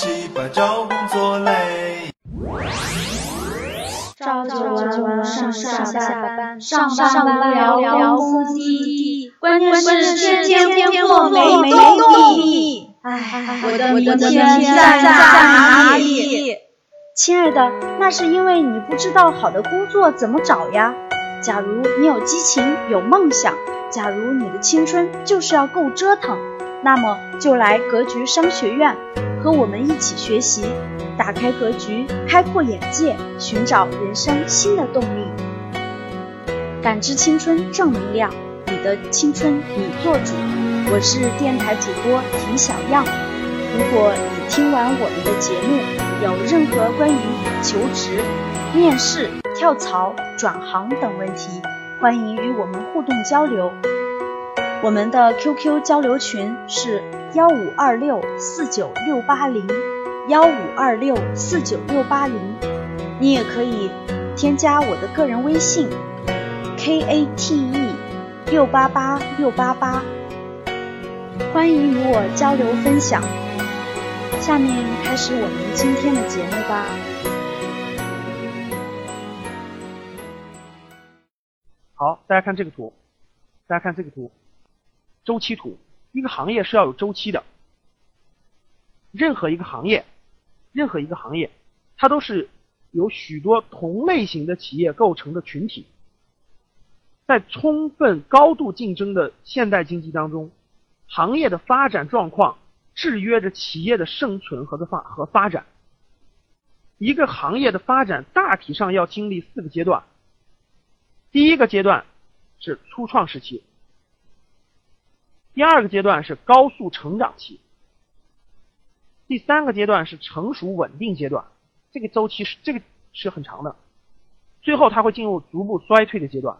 起把找工作累。朝九晚五上上下班，上班聊聊工资，关键是天天天做没没动力。唉，我的明天在哪里？亲爱的，那是因为你不知道好的工作怎么找呀。假如你有激情，有梦想，假如你的青春就是要够折腾，那么就来格局商学院，和我们一起学习。打开格局，开阔眼界，寻找人生新的动力，感知青春正能量。你的青春你做主。我是电台主播田小样。如果你听完我们的节目，有任何关于求职、面试、跳槽、转行等问题，欢迎与我们互动交流。我们的 QQ 交流群是幺五二六四九六八零。幺五二六四九六八零，你也可以添加我的个人微信 k a t e 六八八六八八，欢迎与我交流分享。下面开始我们今天的节目吧。大家看这个图，大家看这个图，周期图。一个行业是要有周期的，任何一个行业。任何一个行业，它都是由许多同类型的企业构成的群体。在充分高度竞争的现代经济当中，行业的发展状况制约着企业的生存和的发和发展。一个行业的发展大体上要经历四个阶段。第一个阶段是初创时期，第二个阶段是高速成长期。第三个阶段是成熟稳定阶段，这个周期是这个是很长的，最后它会进入逐步衰退的阶段。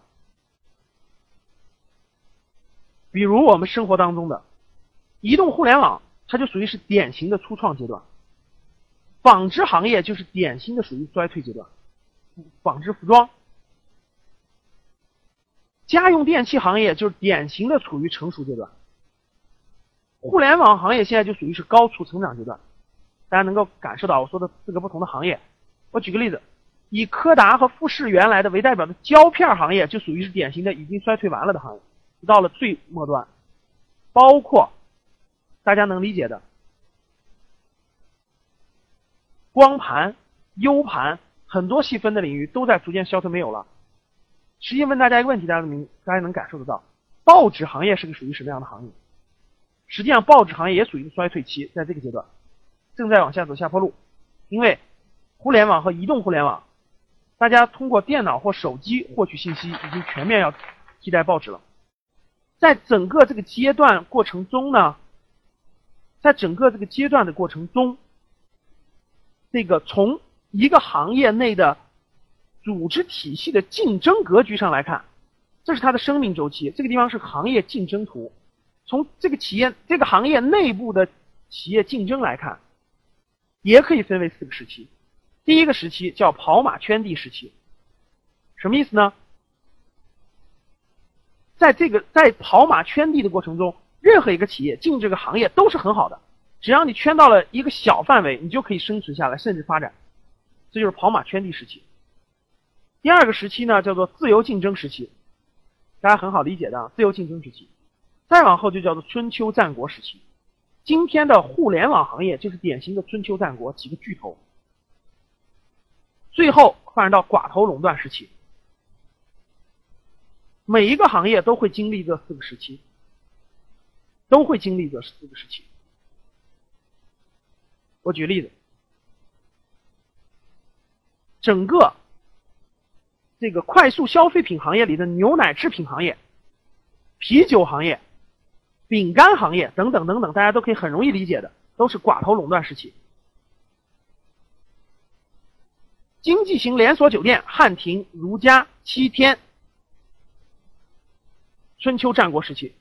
比如我们生活当中的移动互联网，它就属于是典型的初创阶段；纺织行业就是典型的属于衰退阶段；纺织服装、家用电器行业就是典型的处于成熟阶段。互联网行业现在就属于是高速成长阶段，大家能够感受到我说的四个不同的行业。我举个例子，以柯达和富士原来的为代表的胶片行业，就属于是典型的已经衰退完了的行业，到了最末端。包括大家能理解的光盘、U 盘，很多细分的领域都在逐渐消退没有了。实际问大家一个问题，大家能大家能感受得到，报纸行业是个属于什么样的行业？实际上，报纸行业也属于衰退期，在这个阶段正在往下走下坡路，因为互联网和移动互联网，大家通过电脑或手机获取信息已经全面要替代报纸了。在整个这个阶段过程中呢，在整个这个阶段的过程中，这个从一个行业内的组织体系的竞争格局上来看，这是它的生命周期。这个地方是行业竞争图。从这个企业、这个行业内部的企业竞争来看，也可以分为四个时期。第一个时期叫跑马圈地时期，什么意思呢？在这个在跑马圈地的过程中，任何一个企业进这个行业都是很好的，只要你圈到了一个小范围，你就可以生存下来，甚至发展。这就是跑马圈地时期。第二个时期呢，叫做自由竞争时期，大家很好理解的，自由竞争时期。再往后就叫做春秋战国时期，今天的互联网行业就是典型的春秋战国几个巨头。最后发展到寡头垄断时期，每一个行业都会经历这四个时期，都会经历这四个时期。我举例子，整个这个快速消费品行业里的牛奶制品行业、啤酒行业。饼干行业等等等等，大家都可以很容易理解的，都是寡头垄断时期。经济型连锁酒店，汉庭、如家、七天，春秋战国时期。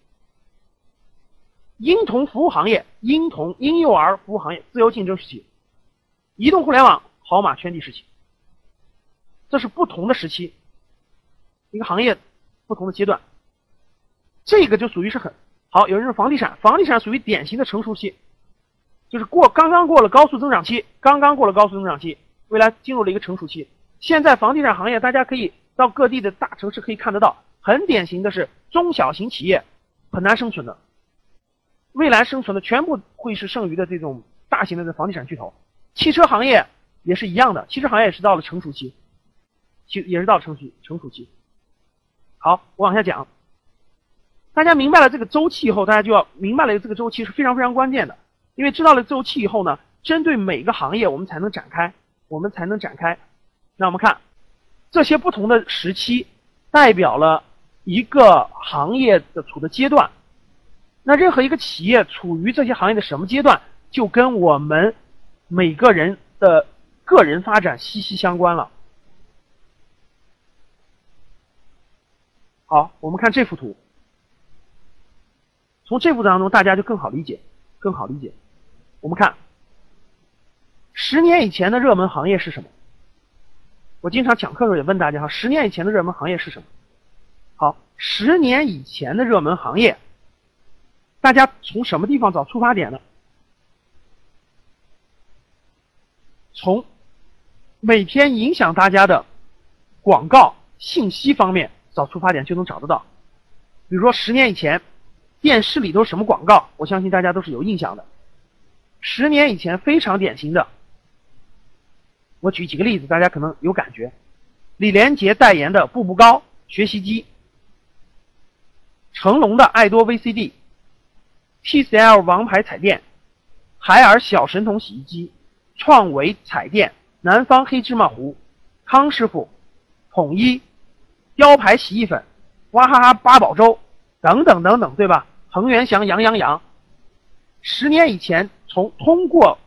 婴童服务行业，婴童、婴幼儿服务行业，自由竞争时期。移动互联网，跑马圈地时期。这是不同的时期，一个行业不同的阶段，这个就属于是很。好，有人说房地产，房地产属于典型的成熟期，就是过刚刚过了高速增长期，刚刚过了高速增长期，未来进入了一个成熟期。现在房地产行业，大家可以到各地的大城市可以看得到，很典型的是中小型企业很难生存的，未来生存的全部会是剩余的这种大型的这房地产巨头。汽车行业也是一样的，汽车行业也是到了成熟期，其也是到成熟成熟期。好，我往下讲。大家明白了这个周期以后，大家就要明白了这个周期是非常非常关键的。因为知道了周期以后呢，针对每个行业我们才能展开，我们才能展开。那我们看这些不同的时期，代表了一个行业的处的阶段。那任何一个企业处于这些行业的什么阶段，就跟我们每个人的个人发展息息相关了。好，我们看这幅图，从这幅图当中大家就更好理解，更好理解。我们看，十年以前的热门行业是什么？我经常讲课的时候也问大家哈，十年以前的热门行业是什么？好，十年以前的热门行业，大家从什么地方找出发点呢？从每天影响大家的广告信息方面找出发点就能找得到。比如说十年以前，电视里都是什么广告？我相信大家都是有印象的。十年以前非常典型的，我举几个例子，大家可能有感觉。李连杰代言的步步高学习机，成龙的爱多 VCD，TCL 王牌彩电，海尔小神童洗衣机，创维彩电，南方黑芝麻糊，康师傅，统一，雕牌洗衣粉，娃哈哈八宝粥，等等等等，对吧？恒源祥羊羊羊。十年以前，从通过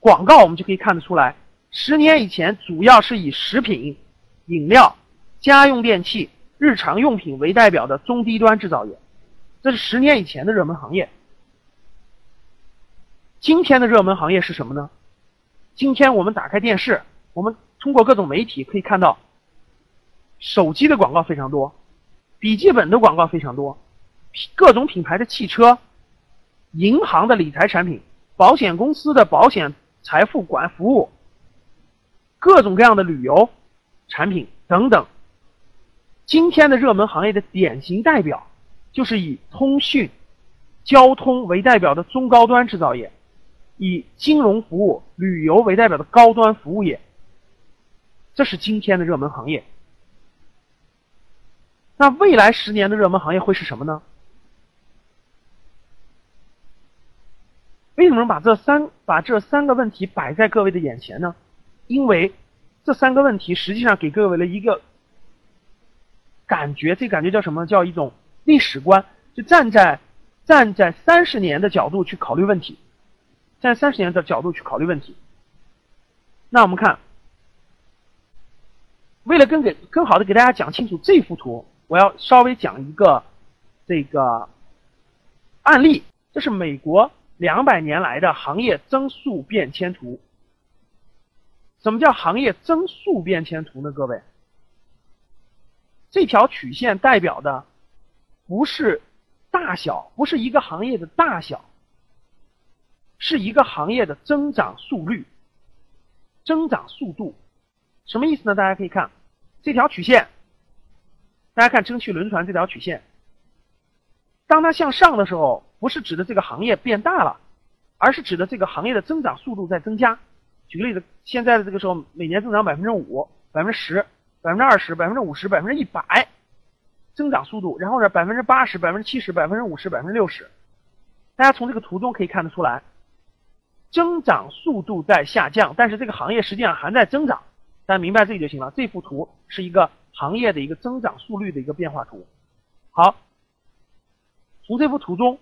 广告我们就可以看得出来，十年以前主要是以食品、饮料、家用电器、日常用品为代表的中低端制造业，这是十年以前的热门行业。今天的热门行业是什么呢？今天我们打开电视，我们通过各种媒体可以看到，手机的广告非常多，笔记本的广告非常多，各种品牌的汽车。银行的理财产品、保险公司的保险财富管服务、各种各样的旅游产品等等。今天的热门行业的典型代表，就是以通讯、交通为代表的中高端制造业，以金融服务、旅游为代表的高端服务业。这是今天的热门行业。那未来十年的热门行业会是什么呢？为什么把这三把这三个问题摆在各位的眼前呢？因为这三个问题实际上给各位了一个感觉，这感觉叫什么？叫一种历史观，就站在站在三十年的角度去考虑问题，站在三十年的角度去考虑问题。那我们看，为了更给更好的给大家讲清楚这幅图，我要稍微讲一个这个案例，这是美国。两百年来的行业增速变迁图。什么叫行业增速变迁图呢？各位，这条曲线代表的不是大小，不是一个行业的大小，是一个行业的增长速率、增长速度。什么意思呢？大家可以看这条曲线，大家看蒸汽轮船这条曲线，当它向上的时候。不是指的这个行业变大了，而是指的这个行业的增长速度在增加。举个例子，现在的这个时候每年增长百分之五、百分之十、百分之二十、百分之五十、百分之一百，增长速度。然后呢，百分之八十、百分之七十、百分之五十、百分之六十。大家从这个图中可以看得出来，增长速度在下降，但是这个行业实际上还在增长。大家明白这个就行了。这幅图是一个行业的一个增长速率的一个变化图。好，从这幅图中。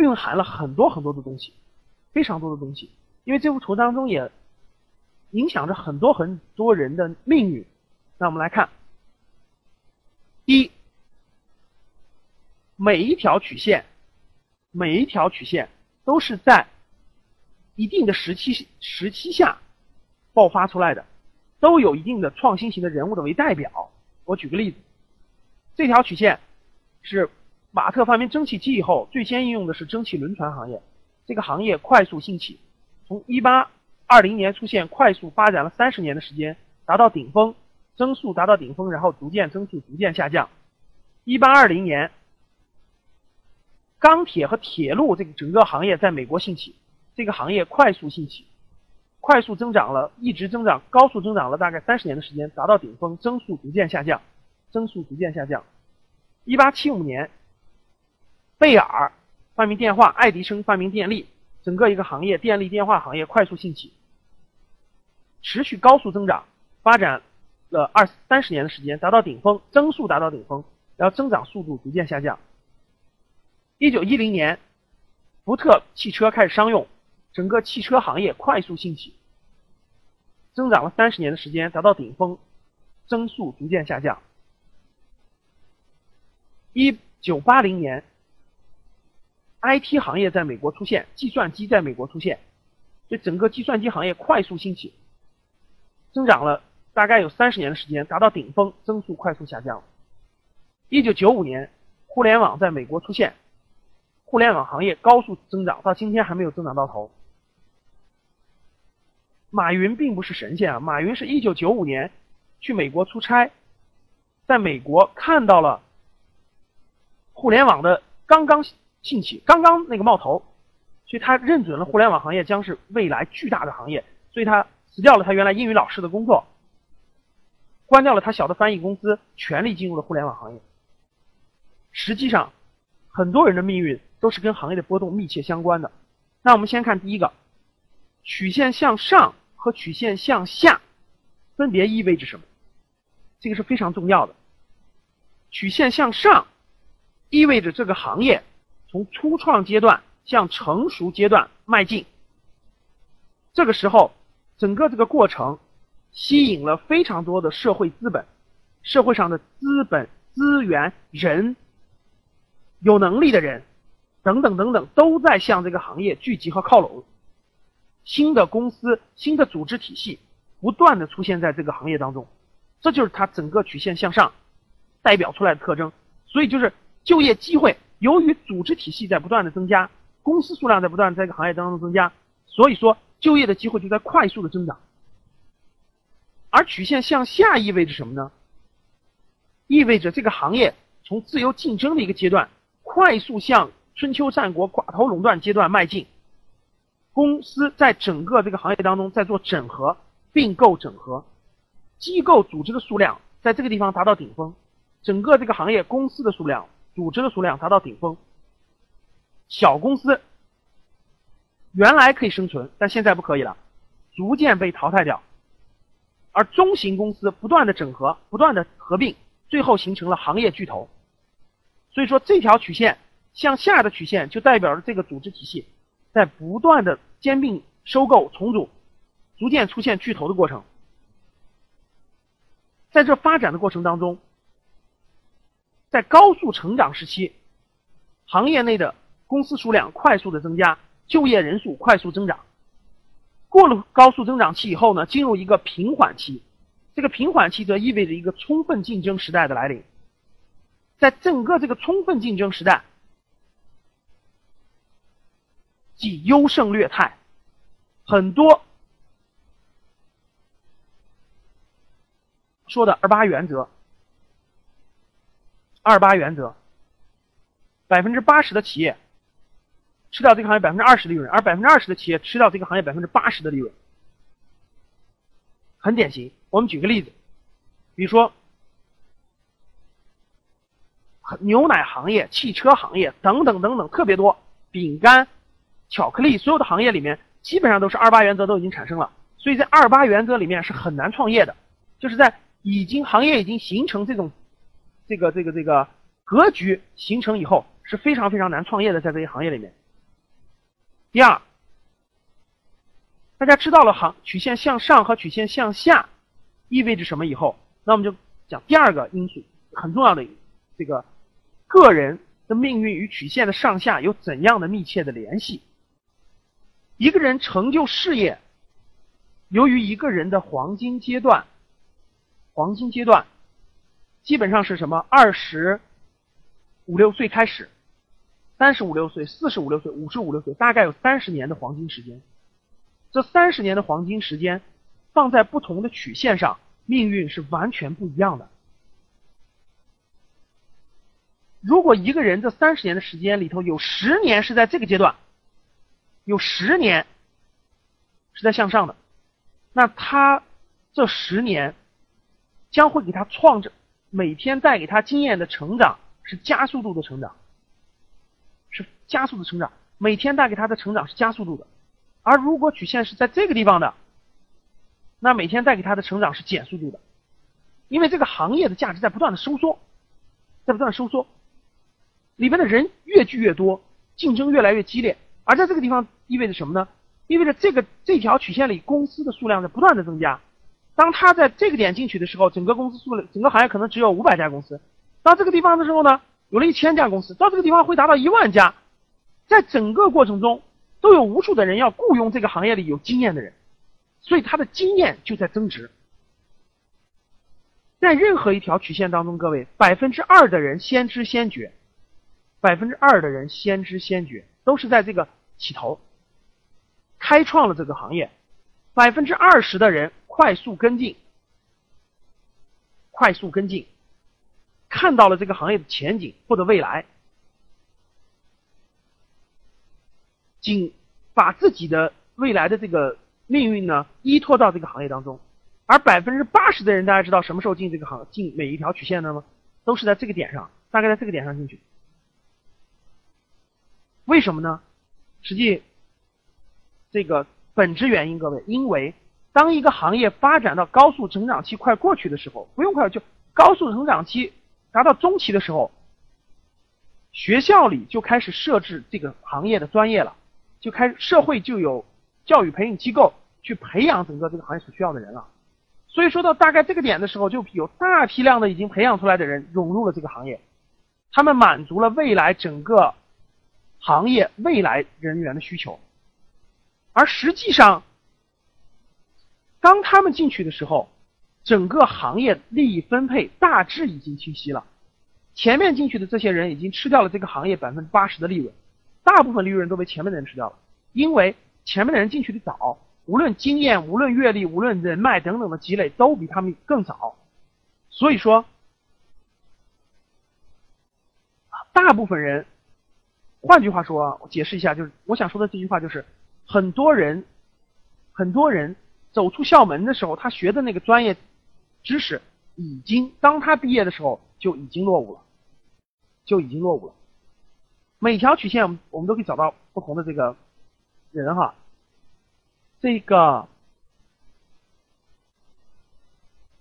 蕴含了很多很多的东西，非常多的东西，因为这幅图当中也影响着很多很多人的命运。那我们来看，一，每一条曲线，每一条曲线都是在一定的时期时期下爆发出来的，都有一定的创新型的人物的为代表。我举个例子，这条曲线是。马特发明蒸汽机以后，最先应用的是蒸汽轮船行业。这个行业快速兴起，从一八二零年出现，快速发展了三十年的时间，达到顶峰，增速达到顶峰，然后逐渐增速逐渐下降。一八二零年，钢铁和铁路这个整个行业在美国兴起，这个行业快速兴起，快速增长了，一直增长，高速增长了大概三十年的时间，达到顶峰，增速逐渐下降，增速逐渐下降。一八七五年，贝尔发明电话，爱迪生发明电力，整个一个行业，电力电话行业快速兴起，持续高速增长，发展了二三十年的时间，达到顶峰，增速达到顶峰，然后增长速度逐渐下降。一九一零年，福特汽车开始商用，整个汽车行业快速兴起，增长了三十年的时间，达到顶峰，增速逐渐下降。一九八零年，IT 行业在美国出现，计算机在美国出现，所以整个计算机行业快速兴起，增长了大概有三十年的时间，达到顶峰，增速快速下降。一九九五年，互联网在美国出现，互联网行业高速增长，到今天还没有增长到头。马云并不是神仙啊，马云是一九九五年去美国出差，在美国看到了。互联网的刚刚兴起，刚刚那个冒头，所以他认准了互联网行业将是未来巨大的行业，所以他辞掉了他原来英语老师的工作，关掉了他小的翻译公司，全力进入了互联网行业。实际上，很多人的命运都是跟行业的波动密切相关的。那我们先看第一个，曲线向上和曲线向下分别意味着什么？这个是非常重要的。曲线向上。意味着这个行业从初创阶段向成熟阶段迈进。这个时候，整个这个过程吸引了非常多的社会资本，社会上的资本、资源、人、有能力的人等等等等，都在向这个行业聚集和靠拢。新的公司、新的组织体系不断的出现在这个行业当中，这就是它整个曲线向上代表出来的特征。所以就是。就业机会，由于组织体系在不断的增加，公司数量在不断在这个行业当中增加，所以说就业的机会就在快速的增长。而曲线向下意味着什么呢？意味着这个行业从自由竞争的一个阶段，快速向春秋战国寡头垄断阶段迈进。公司在整个这个行业当中在做整合、并购、整合，机构组织的数量在这个地方达到顶峰，整个这个行业公司的数量。组织的数量达到顶峰，小公司原来可以生存，但现在不可以了，逐渐被淘汰掉。而中型公司不断的整合，不断的合并，最后形成了行业巨头。所以说，这条曲线向下的曲线就代表着这个组织体系在不断的兼并、收购、重组，逐渐出现巨头的过程。在这发展的过程当中。在高速成长时期，行业内的公司数量快速的增加，就业人数快速增长。过了高速增长期以后呢，进入一个平缓期。这个平缓期则意味着一个充分竞争时代的来临。在整个这个充分竞争时代，即优胜劣汰，很多说的二八原则。二八原则，百分之八十的企业吃掉这个行业百分之二十利润，而百分之二十的企业吃掉这个行业百分之八十的利润，很典型。我们举个例子，比如说牛奶行业、汽车行业等等等等，特别多，饼干、巧克力，所有的行业里面基本上都是二八原则都已经产生了，所以在二八原则里面是很难创业的，就是在已经行业已经形成这种。这个这个这个格局形成以后是非常非常难创业的，在这些行业里面。第二，大家知道了行曲线向上和曲线向下意味着什么以后，那我们就讲第二个因素，很重要的这个个人的命运与曲线的上下有怎样的密切的联系？一个人成就事业，由于一个人的黄金阶段，黄金阶段。基本上是什么？二十五六岁开始，三十五六岁、四十五六岁、五十五六岁，大概有三十年的黄金时间。这三十年的黄金时间放在不同的曲线上，命运是完全不一样的。如果一个人这三十年的时间里头有十年是在这个阶段，有十年是在向上的，那他这十年将会给他创造每天带给他经验的成长是加速度的成长，是加速的成长，每天带给他的成长是加速度的。而如果曲线是在这个地方的，那每天带给他的成长是减速度的，因为这个行业的价值在不断的收缩，在不断的收缩。里面的人越聚越多，竞争越来越激烈，而在这个地方意味着什么呢？意味着这个这条曲线里公司的数量在不断的增加。当他在这个点进去的时候，整个公司数量，整个行业可能只有五百家公司。到这个地方的时候呢，有了一千家公司，到这个地方会达到一万家。在整个过程中，都有无数的人要雇佣这个行业里有经验的人，所以他的经验就在增值。在任何一条曲线当中，各位百分之二的人先知先觉。百分之二的人先知先觉，都是在这个起头开创了这个行业。百分之二十的人快速跟进，快速跟进，看到了这个行业的前景或者未来，仅把自己的未来的这个命运呢依托到这个行业当中。而百分之八十的人，大家知道什么时候进这个行进每一条曲线的吗？都是在这个点上，大概在这个点上进去。为什么呢？实际，这个本质原因，各位，因为当一个行业发展到高速成长期快过去的时候，不用快就高速成长期达到中期的时候，学校里就开始设置这个行业的专业了，就开始社会就有教育培训机构去培养整个这个行业所需要的人了。所以说到大概这个点的时候，就有大批量的已经培养出来的人涌入了这个行业，他们满足了未来整个。行业未来人员的需求，而实际上，当他们进去的时候，整个行业利益分配大致已经清晰了。前面进去的这些人已经吃掉了这个行业百分之八十的利润，大部分利润都被前面的人吃掉了，因为前面的人进去的早，无论经验、无论阅历、无论人脉等等的积累，都比他们更早。所以说，大部分人。换句话说，我解释一下，就是我想说的这句话，就是很多人，很多人走出校门的时候，他学的那个专业知识，已经当他毕业的时候就已经落伍了，就已经落伍了。每条曲线，我们都可以找到不同的这个人哈。这个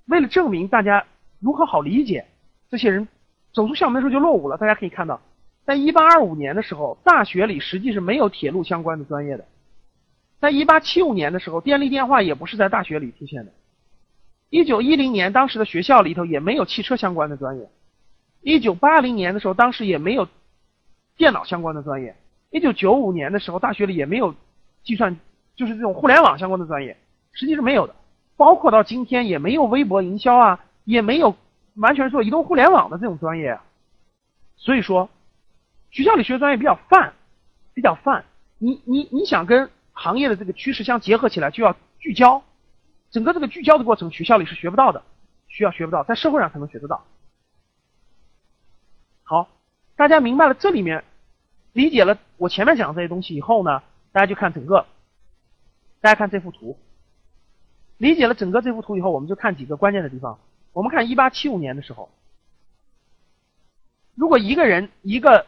为了证明大家如何好理解，这些人走出校门的时候就落伍了，大家可以看到。在一八二五年的时候，大学里实际是没有铁路相关的专业的。在一八七五年的时候，电力电话也不是在大学里出现的。一九一零年，当时的学校里头也没有汽车相关的专业。一九八零年的时候，当时也没有电脑相关的专业。一九九五年的时候，大学里也没有计算，就是这种互联网相关的专业，实际是没有的。包括到今天也没有微博营销啊，也没有完全做移动互联网的这种专业。所以说。学校里学专业比较泛，比较泛。你你你想跟行业的这个趋势相结合起来，就要聚焦。整个这个聚焦的过程，学校里是学不到的，需要学不到，在社会上才能学得到。好，大家明白了这里面，理解了我前面讲的这些东西以后呢，大家就看整个，大家看这幅图。理解了整个这幅图以后，我们就看几个关键的地方。我们看一八七五年的时候，如果一个人一个。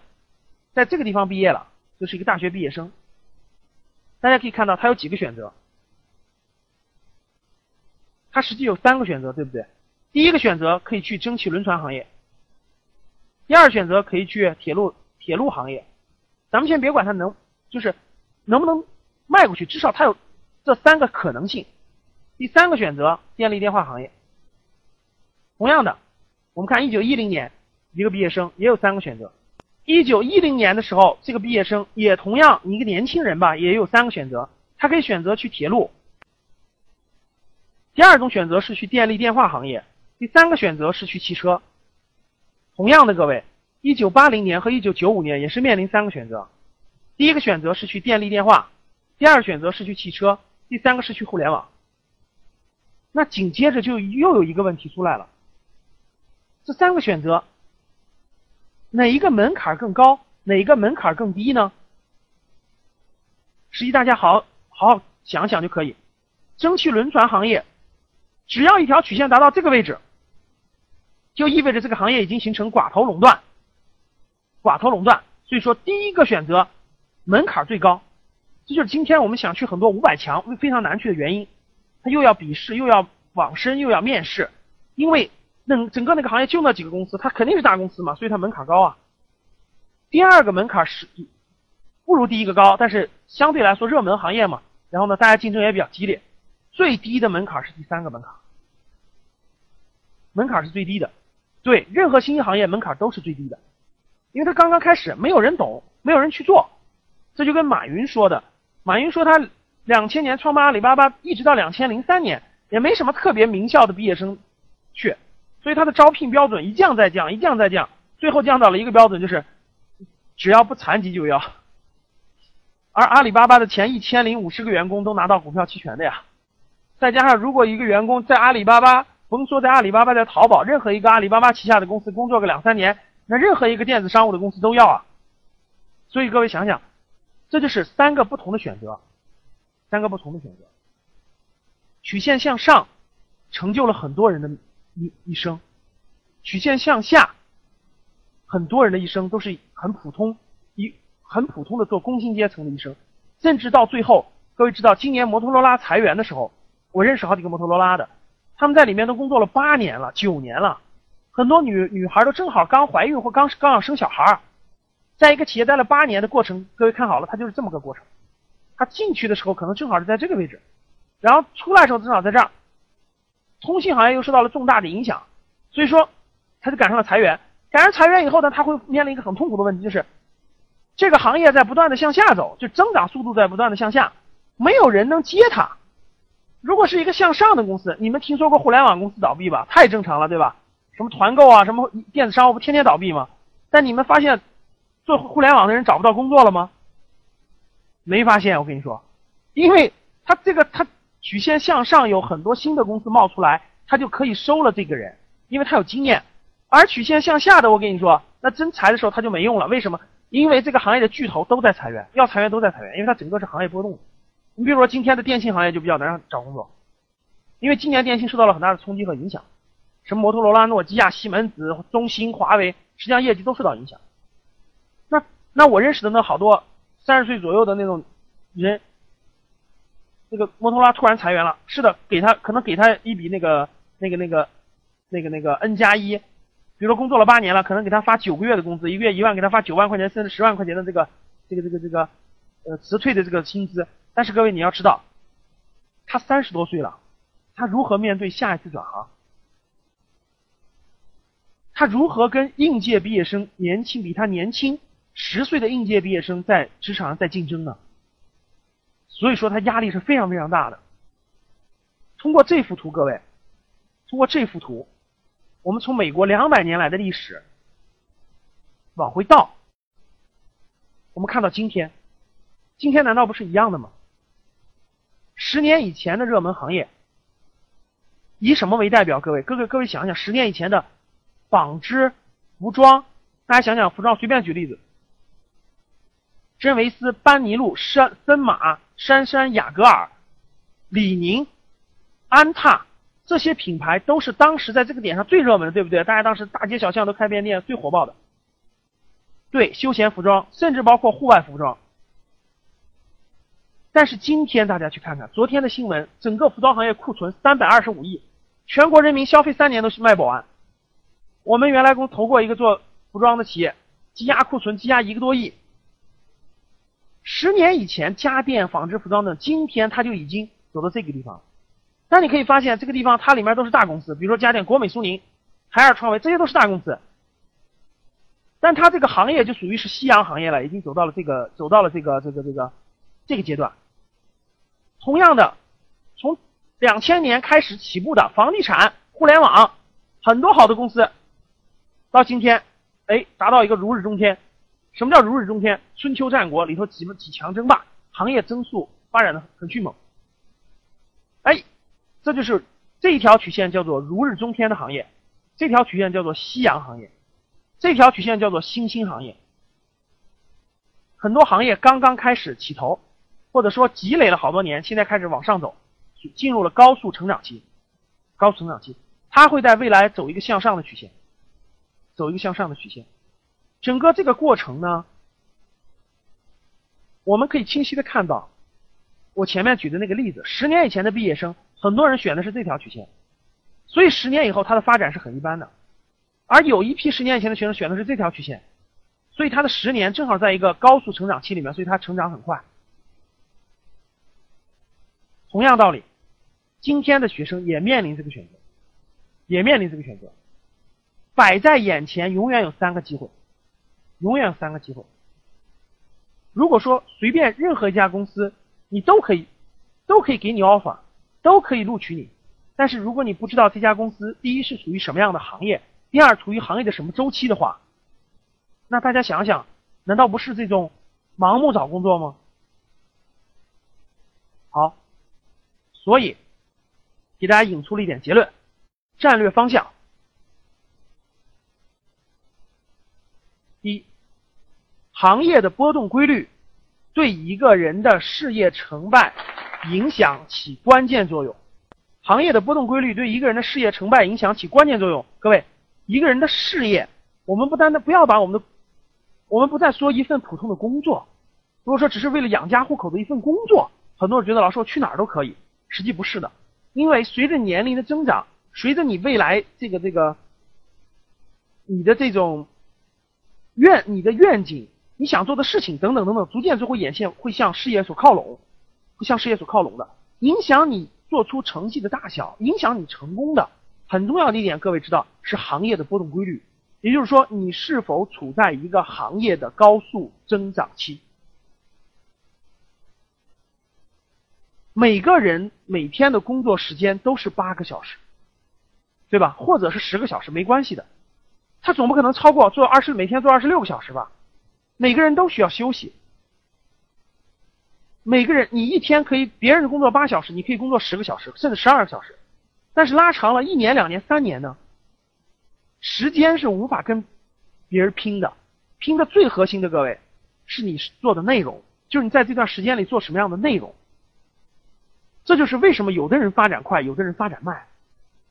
在这个地方毕业了，就是一个大学毕业生。大家可以看到，他有几个选择。他实际有三个选择，对不对？第一个选择可以去蒸汽轮船行业，第二选择可以去铁路铁路行业。咱们先别管他能，就是能不能迈过去，至少他有这三个可能性。第三个选择，电力电话行业。同样的，我们看一九一零年，一个毕业生也有三个选择。一九一零年的时候，这个毕业生也同样一个年轻人吧，也有三个选择，他可以选择去铁路。第二种选择是去电力电话行业，第三个选择是去汽车。同样的，各位，一九八零年和一九九五年也是面临三个选择，第一个选择是去电力电话，第二个选择是去汽车，第三个是去互联网。那紧接着就又有一个问题出来了，这三个选择，哪一个门槛更高，哪一个门槛更低呢？实际大家好好好想想就可以。蒸汽轮船行业，只要一条曲线达到这个位置，就意味着这个行业已经形成寡头垄断。寡头垄断，所以说第一个选择门槛最高，这就是今天我们想去很多五百强非常难去的原因。他又要笔试，又要网申，又要面试，因为那整个那个行业就那几个公司，它肯定是大公司嘛，所以它门槛高啊。第二个门槛是不如第一个高，但是相对来说热门行业嘛，然后呢，大家竞争也比较激烈。最低的门槛是第三个门槛，门槛是最低的。对，任何新兴行业门槛都是最低的，因为它刚刚开始，没有人懂，没有人去做。这就跟马云说的，马云说他。两千年创办阿里巴巴，一直到两千零三年，也没什么特别名校的毕业生去，所以他的招聘标准一降再降，一降再降，最后降到了一个标准，就是只要不残疾就要。而阿里巴巴的前一千零五十个员工都拿到股票期权的呀，再加上如果一个员工在阿里巴巴，甭说在阿里巴巴，在淘宝任何一个阿里巴巴旗下的公司工作个两三年，那任何一个电子商务的公司都要啊。所以各位想想，这就是三个不同的选择。三个不同的选择，曲线向上成就了很多人的一一生，曲线向下，很多人的一生都是很普通，一很普通的做工薪阶层的一生，甚至到最后，各位知道今年摩托罗拉裁员的时候，我认识好几个摩托罗拉的，他们在里面都工作了八年了、九年了，很多女女孩都正好刚怀孕或刚刚要生小孩儿，在一个企业待了八年的过程，各位看好了，它就是这么个过程。他进去的时候可能正好是在这个位置，然后出来的时候正好在这儿。通信行业又受到了重大的影响，所以说他就赶上了裁员。赶上裁员以后呢，他会面临一个很痛苦的问题，就是这个行业在不断的向下走，就增长速度在不断的向下，没有人能接他。如果是一个向上的公司，你们听说过互联网公司倒闭吧？太正常了，对吧？什么团购啊，什么电子商务不天天倒闭吗？但你们发现做互联网的人找不到工作了吗？没发现，我跟你说，因为他这个他曲线向上，有很多新的公司冒出来，他就可以收了这个人，因为他有经验。而曲线向下的，我跟你说，那真裁的时候他就没用了。为什么？因为这个行业的巨头都在裁员，要裁员都在裁员，因为它整个是行业波动。你比如说今天的电信行业就比较难找工作，因为今年电信受到了很大的冲击和影响，什么摩托罗拉、诺基亚、西门子、中兴、华为，实际上业绩都受到影响。那那我认识的那好多。三十岁左右的那种人，那个摩托拉突然裁员了，是的，给他可能给他一笔那个那个那个那个那个 N 加一，比如说工作了八年了，可能给他发九个月的工资，一个月一万，给他发九万块钱甚至十万块钱的这个这个这个这个呃辞退的这个薪资。但是各位你要知道，他三十多岁了，他如何面对下一次转行？他如何跟应届毕业生年轻比他年轻？十岁的应届毕业生在职场上在竞争呢，所以说他压力是非常非常大的。通过这幅图，各位，通过这幅图，我们从美国两百年来的历史往回倒，我们看到今天，今天难道不是一样的吗？十年以前的热门行业，以什么为代表？各位，各位，各位想想，十年以前的纺织、服装，大家想想，服装，随便举例子。真维斯、班尼路、山森马、杉杉、雅戈尔、李宁、安踏这些品牌都是当时在这个点上最热门的，对不对？大家当时大街小巷都开便利店，最火爆的。对，休闲服装，甚至包括户外服装。但是今天大家去看看昨天的新闻，整个服装行业库存三百二十五亿，全国人民消费三年都是卖不完。我们原来公投过一个做服装的企业，积压库存积压一个多亿。十年以前，家电、纺织、服装等，今天它就已经走到这个地方。但你可以发现，这个地方它里面都是大公司，比如说家电、国美、苏宁、海尔、创维，这些都是大公司。但它这个行业就属于是夕阳行业了，已经走到了这个走到了这个这个这个这个阶段。同样的，从两千年开始起步的房地产、互联网，很多好的公司，到今天，哎，达到一个如日中天。什么叫如日中天？春秋战国里头几几强争霸，行业增速发展的很迅猛。哎，这就是这一条曲线叫做如日中天的行业，这条曲线叫做夕阳行业，这条曲线叫做新兴行业。很多行业刚刚开始起头，或者说积累了好多年，现在开始往上走，进入了高速成长期。高速成长期，它会在未来走一个向上的曲线，走一个向上的曲线。整个这个过程呢，我们可以清晰的看到，我前面举的那个例子，十年以前的毕业生，很多人选的是这条曲线，所以十年以后他的发展是很一般的。而有一批十年以前的学生选的是这条曲线。所以他的十年正好在一个高速成长期里面，所以他成长很快。同样道理，今天的学生也面临这个选择，也面临这个选择，摆在眼前永远有三个机会，永远三个机会。如果说随便任何一家公司，你都可以，都可以给你 offer，都可以录取你，但是如果你不知道这家公司第一是属于什么样的行业，第二处于行业的什么周期的话，那大家想想，难道不是这种盲目找工作吗？好，所以给大家引出了一点结论：战略方向。一，行业的波动规律对一个人的事业成败影响起关键作用。行业的波动规律对一个人的事业成败影响起关键作用。各位，一个人的事业，我们不单单不要把我们的我们不再说一份普通的工作，如果说只是为了养家糊口的一份工作，很多人觉得老师我去哪儿都可以，实际不是的，因为随着年龄的增长，随着你未来这个这个，你的这种愿、你的愿景、你想做的事情等等等等，逐渐就会眼线会向事业所靠拢，会向事业所靠拢的，影响你做出成绩的大小，影响你成功的很重要的一点，各位知道是行业的波动规律。也就是说，你是否处在一个行业的高速增长期？每个人每天的工作时间都是八个小时，对吧？或者是十个小时，没关系的。他总不可能超过做二十，每天做二十六个小时吧？每个人都需要休息。每个人，你一天可以别人工作八小时，你可以工作十个小时，甚至十二个小时。但是拉长了一年、两年、三年呢？时间是无法跟别人拼的，拼的最核心的各位是你做的内容，就是你在这段时间里做什么样的内容。这就是为什么有的人发展快，有的人发展慢，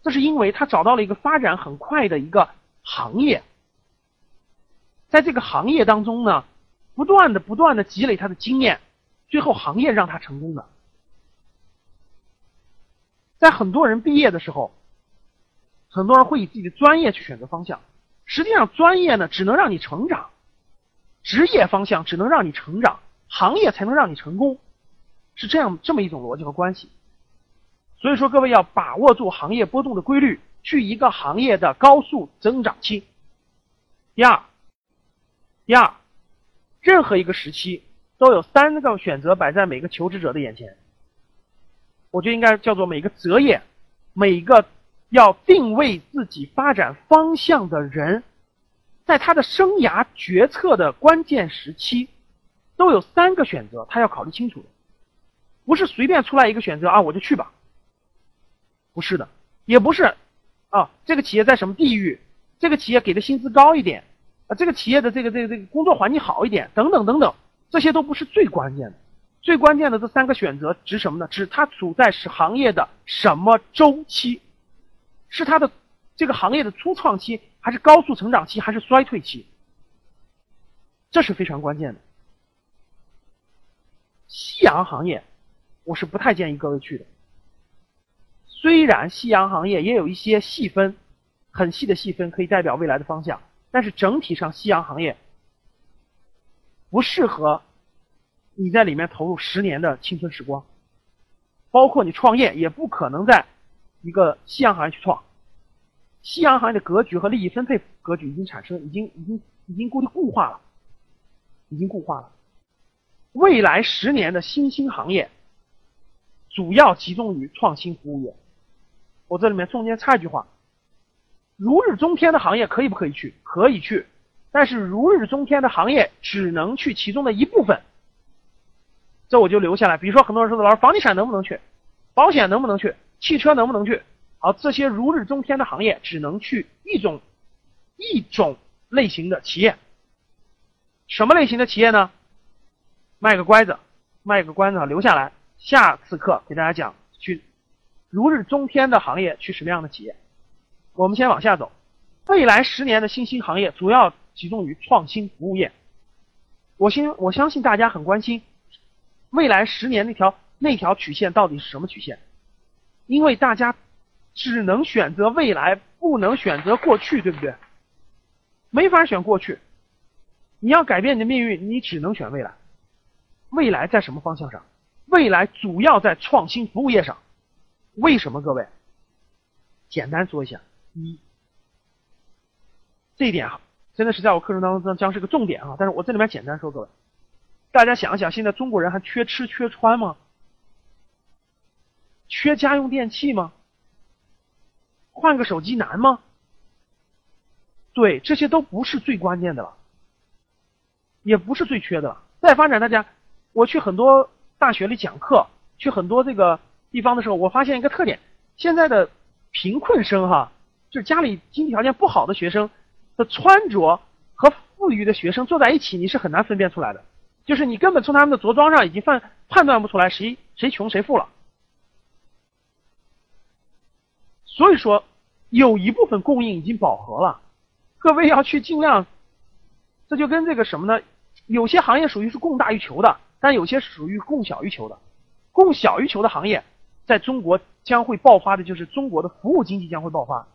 这是因为他找到了一个发展很快的一个行业，在这个行业当中呢，不断的不断的积累他的经验，最后行业让他成功的。在很多人毕业的时候。很多人会以自己的专业去选择方向，实际上专业呢只能让你成长，职业方向只能让你成长，行业才能让你成功，是这样这么一种逻辑和关系。所以说，各位要把握住行业波动的规律，去一个行业的高速增长期。第二，第二，任何一个时期都有三个选择摆在每个求职者的眼前，我觉得应该叫做每个择业，每个。要定位自己发展方向的人，在他的生涯决策的关键时期，都有三个选择，他要考虑清楚，不是随便出来一个选择啊，我就去吧。不是的，也不是啊，这个企业在什么地域，这个企业给的薪资高一点啊，这个企业的这个这个这个工作环境好一点，等等等等，这些都不是最关键的，最关键的这三个选择指什么呢？指它处在是行业的什么周期。是它的这个行业的初创期，还是高速成长期，还是衰退期？这是非常关键的。夕阳行业，我是不太建议各位去的。虽然夕阳行业也有一些细分，很细的细分可以代表未来的方向，但是整体上夕阳行业不适合你在里面投入十年的青春时光，包括你创业也不可能在。一个夕阳行业去创，夕阳行业的格局和利益分配格局已经产生，已经已经已经固定固化了，已经固化了。未来十年的新兴行业，主要集中于创新服务业。我这里面中间插一句话：如日中天的行业可以不可以去？可以去，但是如日中天的行业只能去其中的一部分。这我就留下来。比如说，很多人说的老师，房地产能不能去？保险能不能去？汽车能不能去？好，这些如日中天的行业只能去一种一种类型的企业。什么类型的企业呢？卖个关子，卖个关子，留下来，下次课给大家讲去如日中天的行业去什么样的企业。我们先往下走，未来十年的新兴行业主要集中于创新服务业。我相我相信大家很关心未来十年那条那条曲线到底是什么曲线，因为大家只能选择未来，不能选择过去，对不对？没法选过去，你要改变你的命运，你只能选未来。未来在什么方向上？未来主要在创新服务业上。为什么？各位，简单说一下，一，这一点哈，真的是在我课程当中将是个重点啊。但是我这里面简单说，各位，大家想一想，现在中国人还缺吃缺穿吗？缺家用电器吗？换个手机难吗？对，这些都不是最关键的了，也不是最缺的了。再发展，大家。我去很多大学里讲课，去很多这个地方的时候，我发现一个特点：现在的贫困生哈，就是家里经济条件不好的学生的穿着和富裕的学生坐在一起，你是很难分辨出来的。就是你根本从他们的着装上已经判判断不出来谁谁穷谁富了。所以说，有一部分供应已经饱和了，各位要去尽量。这就跟这个什么呢？有些行业属于是供大于求的。但有些属于供小于求的，供小于求的行业，在中国将会爆发的就是中国的服务经济将会爆发，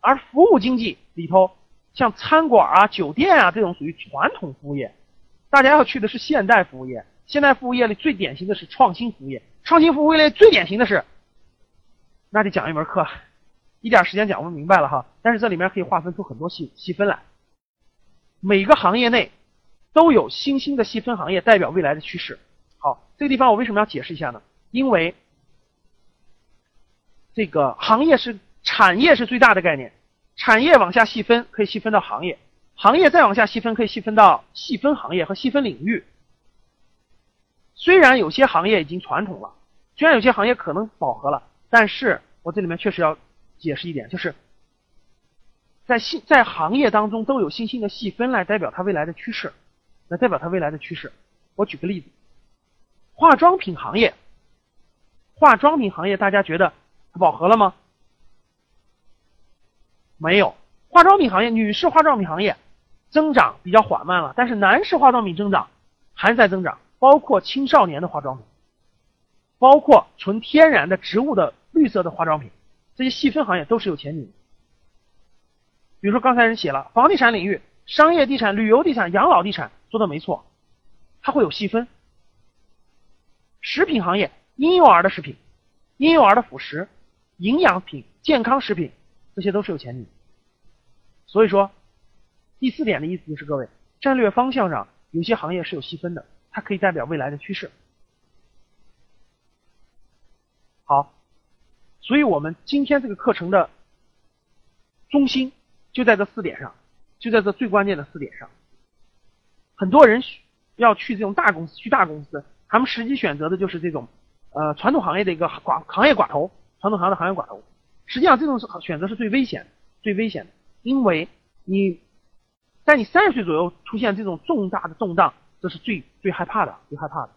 而服务经济里头，像餐馆啊、酒店啊这种属于传统服务业，大家要去的是现代服务业。现代服务业里最典型的是创新服务业，创新服务业里最典型的是，那得讲一门课，一点时间讲不明白了哈。但是这里面可以划分出很多细细分来，每个行业内。都有新兴的细分行业代表未来的趋势。好，这个地方我为什么要解释一下呢？因为这个行业是产业是最大的概念，产业往下细分可以细分到行业，行业再往下细分可以细分到细分行业和细分领域。虽然有些行业已经传统了，虽然有些行业可能饱和了，但是我这里面确实要解释一点，就是在新在行业当中都有新兴的细分来代表它未来的趋势。那代表它未来的趋势。我举个例子，化妆品行业，化妆品行业大家觉得它饱和了吗？没有，化妆品行业，女士化妆品行业增长比较缓慢了，但是男士化妆品增长还在增长，包括青少年的化妆品，包括纯天然的植物的绿色的化妆品，这些细分行业都是有前景的。比如说刚才人写了房地产领域。商业地产、旅游地产、养老地产说的没错，它会有细分。食品行业，婴幼儿的食品、婴幼儿的辅食、营养品、健康食品，这些都是有前景。所以说，第四点的意思就是，各位战略方向上有些行业是有细分的，它可以代表未来的趋势。好，所以我们今天这个课程的中心就在这四点上。就在这最关键的四点上，很多人要去这种大公司，去大公司，他们实际选择的就是这种，呃，传统行业的一个寡行业寡头，传统行业的行业寡头。实际上，这种选择是最危险、最危险的，因为你在你三十岁左右出现这种重大的动荡，这是最最害怕的，最害怕的。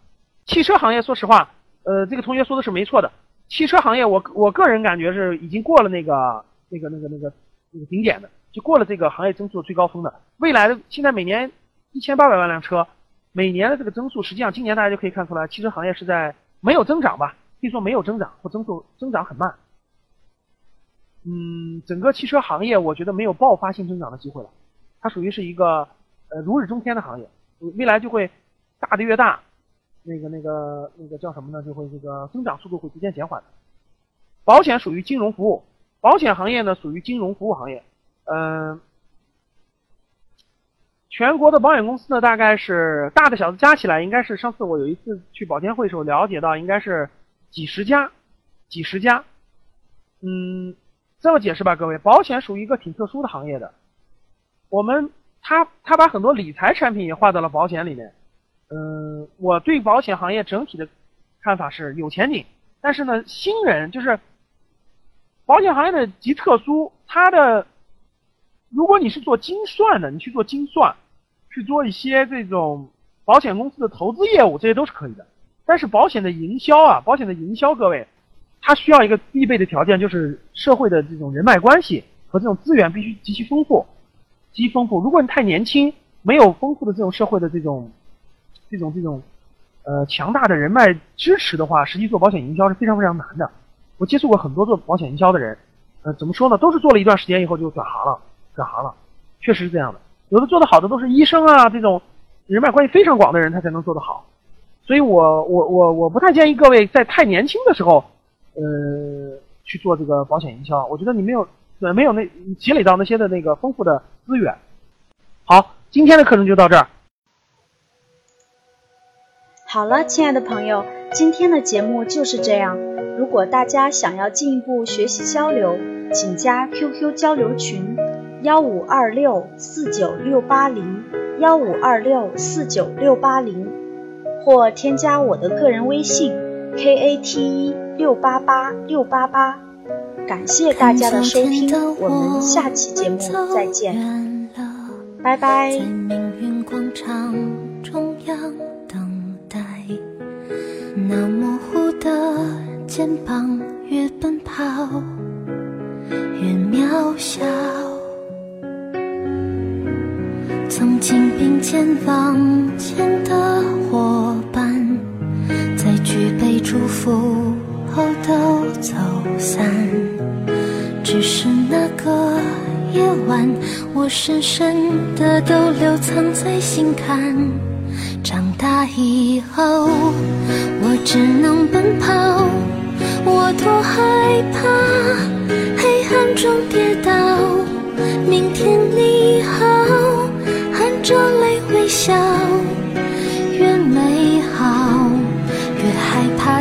汽车行业，说实话，呃，这个同学说的是没错的。汽车行业，我我个人感觉是已经过了那个那个那个那个那个顶点的。就过了这个行业增速最高峰的，未来的现在每年一千八百万辆车，每年的这个增速，实际上今年大家就可以看出来，汽车行业是在没有增长吧，可以说没有增长或增速增长很慢。嗯，整个汽车行业我觉得没有爆发性增长的机会了，它属于是一个呃如日中天的行业，未来就会大的越大，那个那个那个叫什么呢？就会这个增长速度会逐渐减缓。保险属于金融服务，保险行业呢属于金融服务行业。嗯，全国的保险公司呢，大概是大的小的加起来，应该是上次我有一次去保监会的时候了解到，应该是几十家，几十家。嗯，这么解释吧，各位，保险属于一个挺特殊的行业的。我们他他把很多理财产品也划到了保险里面。嗯，我对保险行业整体的看法是有前景，但是呢，新人就是保险行业的极特殊，它的如果你是做精算的，你去做精算，去做一些这种保险公司的投资业务，这些都是可以的。但是保险的营销啊，保险的营销，各位，它需要一个必备的条件，就是社会的这种人脉关系和这种资源必须极其丰富，极其丰富。如果你太年轻，没有丰富的这种社会的这种这种这种呃强大的人脉支持的话，实际做保险营销是非常非常难的。我接触过很多做保险营销的人，呃，怎么说呢？都是做了一段时间以后就转行了，转行了，确实是这样的。有的做得好的都是医生啊，这种人脉关系非常广的人，他才能做得好。所以我我我我不太建议各位在太年轻的时候，呃，去做这个保险营销。我觉得你没有没有那积累到那些的那个丰富的资源。好，今天的课程就到这儿。好了，亲爱的朋友，今天的节目就是这样。如果大家想要进一步学习交流，请加 QQ 交流群幺五二六四九六八零幺五二六四九六八零。或添加我的个人微信 k a t 一六八八六八八，感谢大家的收听，我们下期节目再见，拜拜。在命运广场中央等待，那模糊的肩膀越奔跑越渺小。曾经并肩往前的祝福后都走散。只是那个夜晚，我深深的都留藏在心坎。长大以后，我只能奔跑，我多害怕黑暗中跌倒。明天你好。含着泪微笑，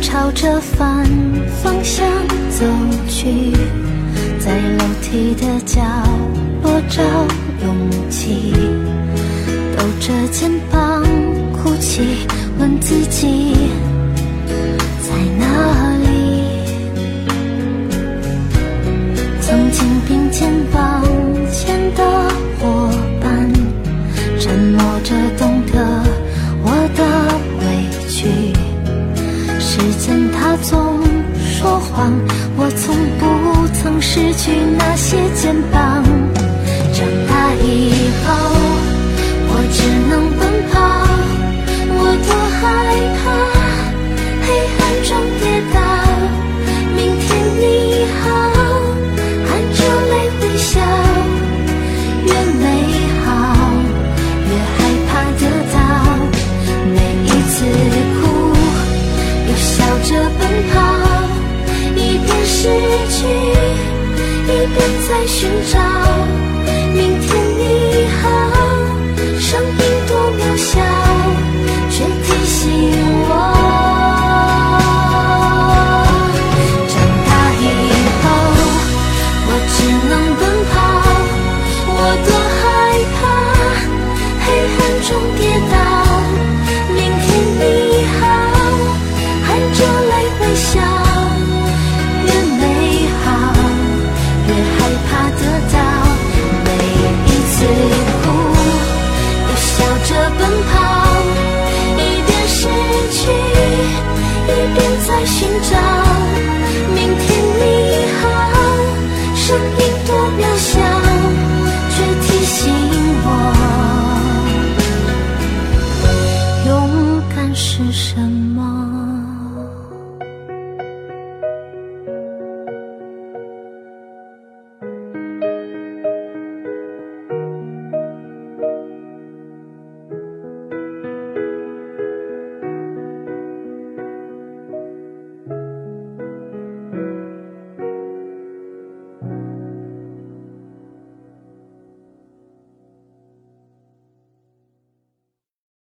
朝着反方向走去，在楼梯的角落找勇气，抖着肩膀哭泣，问自己在哪里？曾经并肩我从不曾失去那些肩膀。在寻找。